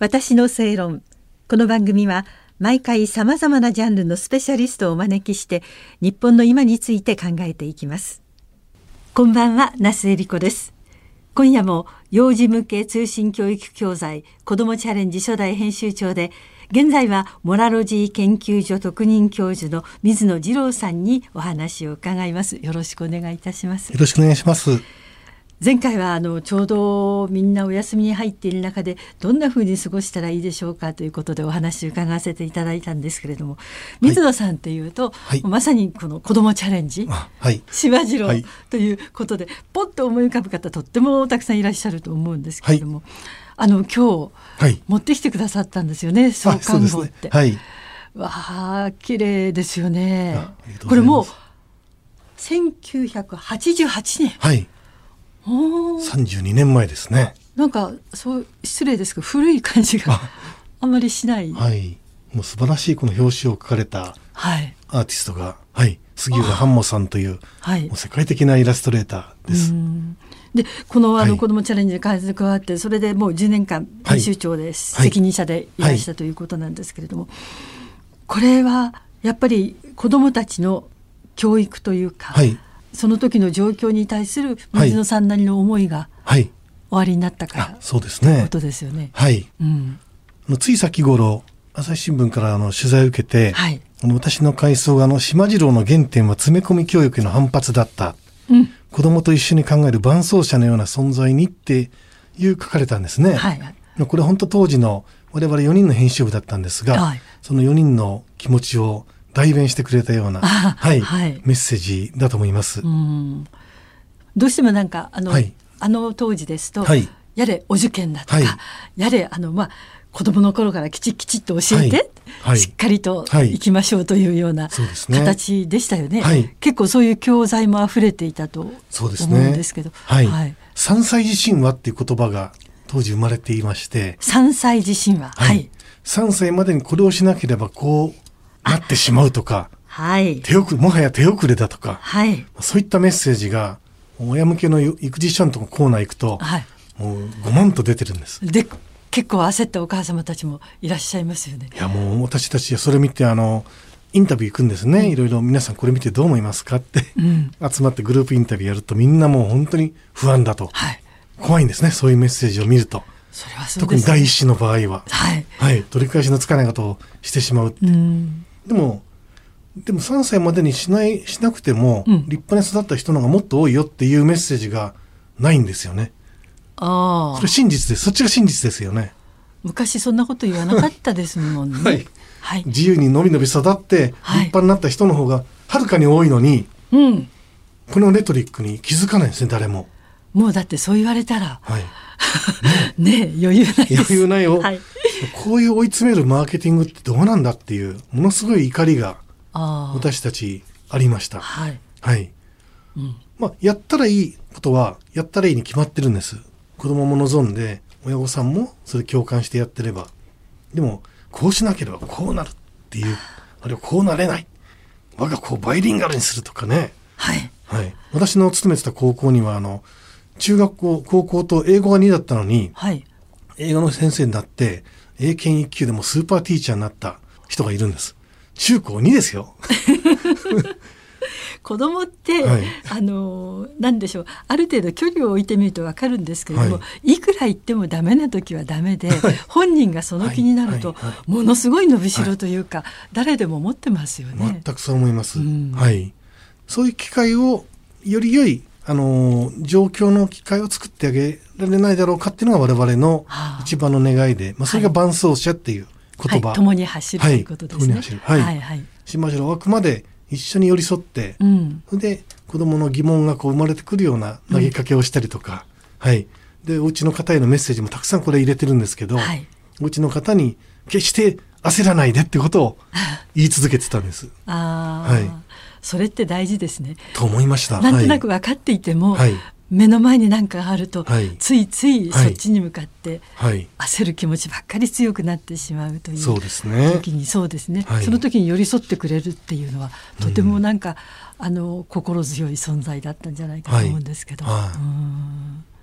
私の正論。この番組は毎回さまざまなジャンルのスペシャリストをお招きして日本の今について考えていきます。こんばんは那須恵理子です。今夜も幼児向け通信教育教材子どもチャレンジ初代編集長で現在はモラロジー研究所特任教授の水野二郎さんにお話を伺います。よろしくお願いいたします。よろしくお願いします。前回はあのちょうどみんなお休みに入っている中でどんなふうに過ごしたらいいでしょうかということでお話を伺わせていただいたんですけれども、水野さんっていうと、はい、まさにこの子どもチャレンジ、はい、島次郎ということで、ポッと思い浮かぶ方とってもたくさんいらっしゃると思うんですけれども、あの今日、持ってきてくださったんですよね創刊号って。ね、はい、わあ綺麗ですよね。これもう1988年。はい32年前ですね。なんかそう失礼ですけど古い感じがあ。んまりしない。はい。もう素晴らしいこの表紙を書かれたアーティストが、はい、杉浦半茂さんという,、はい、もう世界的なイラストレーターです。でこのあの子どもチャレンジに加わって、それでもう10年間編集長で、責任者でいらしたということなんですけれども、これはやっぱり子どもたちの教育というか、はい、その時の状況に対する水野さんなりの思いが、はい、終わりになったから、そうですね。ことですよね。はい。うん、つい先頃朝日新聞からあの取材を受けて、はい、私の回想があの島次郎の原点は詰め込み教育への反発だった。うん、子供と一緒に考える伴走者のような存在にっていう書かれたんですね。はい、これ本当当時の我々4人の編集部だったんですが、はい、その4人の気持ちを代弁してくれたような、はい、はい、メッセージだと思います。うどうしてもなんかあの、はい、あの当時ですと、はい、やれお受験だとか、やれあのまあ子供の頃からきちきちっと教えて、しっかりといきましょうというような形でしたよね。ね結構そういう教材も溢れていたと思うんですけど。はい。はい、3歳児神話っていう言葉が当時生まれていまして。3歳児神話。はい。3歳までにこれをしなければこうなってしまうとか、はい、手遅もはや手遅れだとか、はい、そういったメッセージが親向けの育児書のコーナー行くと、はい、もう5万と出てるんです。で結構焦ったお母様たちもいらっしゃいますよね。いやもう私たちそれ見てあのインタビュー行くんですね、うん、いろいろ皆さんこれ見てどう思いますかって、うん、集まってグループインタビューやるとみんなもう本当に不安だと、はい、怖いんですね。そういうメッセージを見ると。それはそう、ね、特に第一子の場合は、はい、はい、取り返しのつかないことをしてしまうって。うんでもでも3歳までにしないしなくても、立派に育った人の方がもっと多いよっていうメッセージがないんですよね。ああ。それ真実です。そっちが真実ですよね。昔そんなこと言わなかったですもんね。はい。はい、自由にのびのび育って立派になった人の方がはるかに多いのに、はい、うん、このレトリックに気づかないんですね誰も。もうだってそう言われたら、はい、ね余裕ない余裕ないよ、はい、こういう追い詰めるマーケティングってどうなんだっていうものすごい怒りが私たちありました。はい、はい。うん、まあ、やったらいいことはやったらいいに決まってるんです。子供も望んで親御さんもそれ共感してやってれば。でもこうしなければこうなるっていうあるいはこうなれない。我が子をバイリンガルにするとかね、はい、はい、私の勤めてた高校にはあの中学校、高校と英語が2だったのに、はい、英語の先生になって、英検1級でもスーパーティーチャーになった人がいるんです。中高2ですよ。子供って、はい、あの何でしょう。ある程度距離を置いてみると分かるんですけれども、はい、いくら言ってもダメな時はダメで、はい、本人がその気になると、ものすごい伸びしろというか、誰でも持ってますよね。全くそう思います、うん、はい。そういう機会をより良いあの状況の機会を作ってあげられないだろうかっていうのが我々の一番の願いで、まあ、それが伴走者っていう言葉、はい、共に走るということですね。はい、共に走る。はい。はいはい、島城はあくまで一緒に寄り添って、うん、で子供の疑問がこう生まれてくるような投げかけをしたりとか、うん、はい。でお家の方へのメッセージもたくさんこれ入れてるんですけど、はい、お家の方に決して焦らないでってことを言い続けてたんです。あはい。それって大事ですね。と思いました。なんとなく分かっていても、はい、目の前に何かあると、はい、ついついそっちに向かって、焦る気持ちばっかり強くなってしまうというそうですね。時にそうですね、その時に寄り添ってくれるっていうのはとてもなんか、うん、あの心強い存在だったんじゃないかと思うんですけど。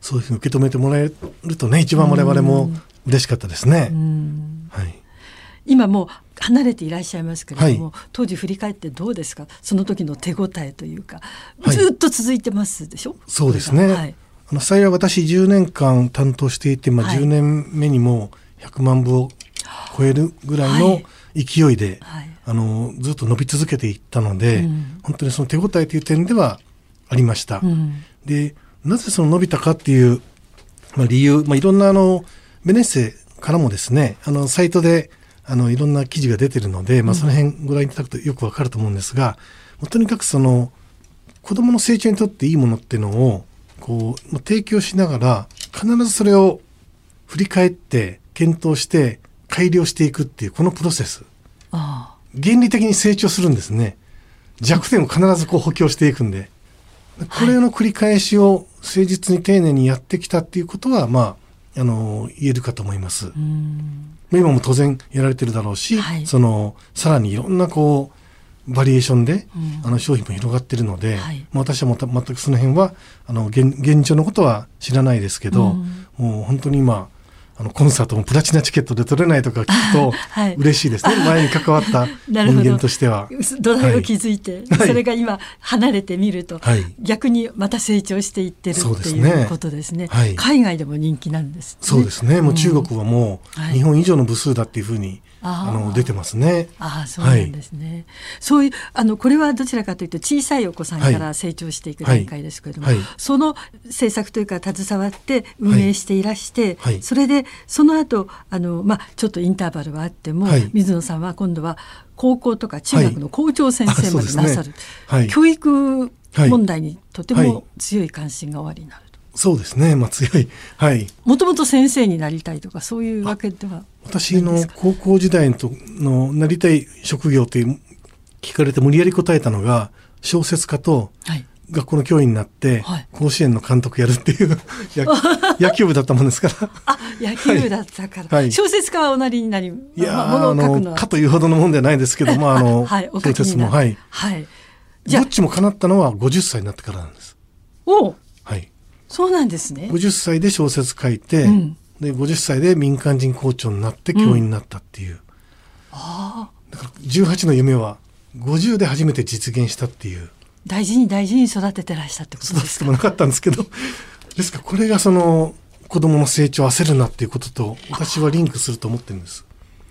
そういうふうに受け止めてもらえるとね一番我々も嬉しかったですね。はい、今もう離れていらっしゃいますけれども、はい、当時振り返ってどうですか？その時の手応えというか、ずっと続いてますでしょ？そうですね、はい、あの幸い私10年間担当していて、まあ、10年目にも100万部を超えるぐらいの勢いで、はい、あのずっと伸び続けていったので、うん、本当にその手応えという点ではありました。うん、でなぜその伸びたかっていう、まあ、理由、まあ、いろんなあのベネッセからもですねあのサイトであのいろんな記事が出てるので、まあ、その辺ご覧いただくとよくわかると思うんですが、うん、とにかくその子どもの成長にとっていいものっていうのをこう提供しながら必ずそれを振り返って検討して改良していくっていうこのプロセス。原理的に成長するんですね。弱点を必ずこう補強していくんで。これの繰り返しを誠実に丁寧にやってきたっていうことはまああの言えるかと思います。今も当然やられてるだろうし、はい、そのさらにいろんなこうバリエーションで、うん、あの商品も広がってるので、はい、まあ、私はまた全くその辺はあの現現状のことは知らないですけど、うん、もう本当に今あのコンサートもプラチナチケットで取れないとか聞くと 嬉しいですね、はい、前に関わった人間としては。土台を築いて、はい、それが今離れてみると、はい、逆にまた成長していってるっていうことですね。海外でも人気なんです、ね、そうですね。もう中国はもう日本以上の部数だっていうふうにあの出てますね。ああそうなんですね。はい、そういうあのこれはどちらかというと小さいお子さんから成長していく段階ですけれども、はい。はい、その政策というか携わって運営していらして、それでその後あのまあちょっとインターバルはあっても、水野さんは今度は高校とか中学の校長先生までなさる、ね、教育問題にとても強い関心がおありになる。そうですね、まあ、強い。はい。もともと先生になりたいとか、そういうわけでは私の高校時代のなりたい職業って聞かれて無理やり答えたのが、小説家と、学校の教員になって、甲子園の監督やるっていう 野球部だったもんですから。あ、野球部だったから。はい、小説家はおなりになり、いや、まあ、あの、かというほどのもんではないですけど、まあ、あの、はい、小説も、はい。はい。どっちも叶ったのは50歳になってからなんです。おはい。そうなんですね。50歳で小説書いて、うん、で50歳で民間人校長になって教員になったっていう、うん、あ。だから18の夢は50で初めて実現したっていう。大事に大事に育ててらしたってことですか？育ててもなかったんですけど ですからこれがその子供の成長を焦るなっていうことと私はリンクすると思ってるんです。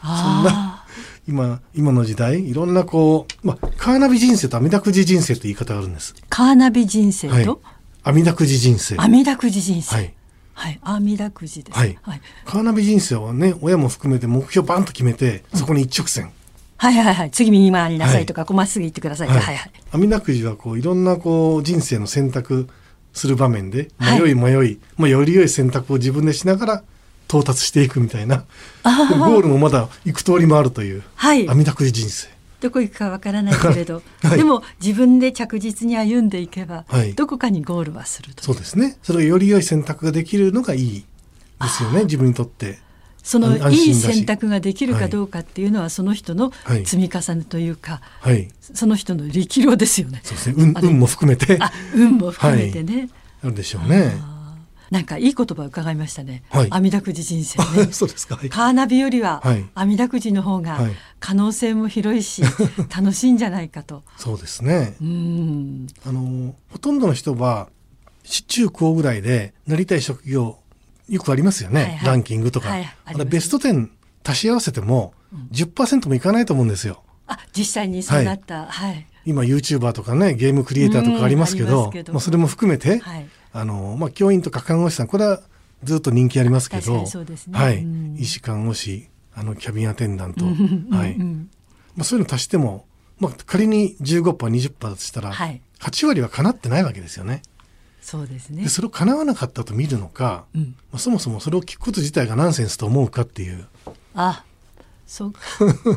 そんな今今の時代いろんなこう、まあ、カーナビ人生と阿弥陀くじ人生って言い方があるんです。カーナビ人生と、はい阿弥陀くじ人生。阿弥陀くじ人生。はい。はい、阿弥陀くじです。はい。はい、カーナビ人生はね、親も含めて目標バンと決めて、そこに一直線。うん、はいはいはい。次右回りなさいとか、こうまっすぐ行ってくださいはい、はいはい。阿弥陀くじはこういろんなこう人生の選択する場面で迷い迷い、はい、まあより良い選択を自分でしながら到達していくみたいな。ゴールもまだ行く通りもあるという。はい。阿弥陀くじ人生。どこ行くかわからないけれど、はい、でも自分で着実に歩んでいけば、はい、どこかにゴールはすると。そうですね。それをより良い選択ができるのがいいですよね自分にとって。そのいい選択ができるかどうかっていうのは、はい、その人の積み重ねというか、はい、その人の力量ですよね。そうですね。運運も含めて。運も含めてね。あるでしょうね。なんかいい言葉伺いましたね。はい、阿弥陀くじ人生ね。そうですか。はい、カーナビよりは、阿弥陀くじの方が可能性も広いし、楽しいんじゃないかと。そうですね。うん。あのほとんどの人は中高ぐらいでなりたい職業よくありますよね。はいはい、ランキングとか。はい、あれベスト10足し合わせても10%もいかないと思うんですよ。あ実際にそうなった。はい。今 YouTuber とかねゲームクリエイターとかありますけど、まあ、それも含めて、はい、あの、まあ、教員とか看護師さん、これはずっと人気ありますけど、ね、はい、医師、看護師、あの、キャビンアテンダント、はい。まあ、そういうの足しても、まあ、仮に15%、20%だとしたら、はい、8割はかなってないわけですよね。そうですね。で、それを叶わなかったと見るのか、うん、まあ、そもそもそれを聞くこと自体がナンセンスと思うかっていう。あ、そうか。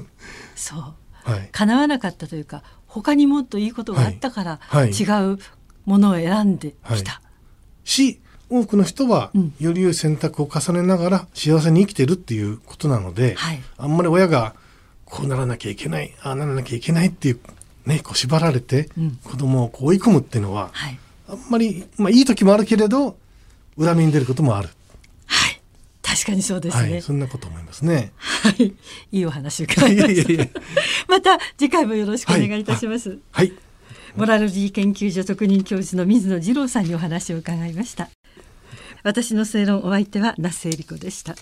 そう。はい、叶わなかったというか他にもっといいことがあったから、はい、違うものを選んできた、し多くの人はより良い選択を重ねながら幸せに生きてるっていうことなので、はい、あんまり親がこうならなきゃいけないああならなきゃいけないっていうねこう縛られて子供をこう追い込むっていうのは、はい、あんまり、まあ、いい時もあるけれど恨みに出ることもある。はい確確かにそうですね、はい、そんなこと思いますね。はい。いいお話伺いました。また次回もよろしくお願いいたします、はい、モラルジー研究所特任教授の水野次郎さんにお話を伺いました。私の正論お相手は那須恵理子でした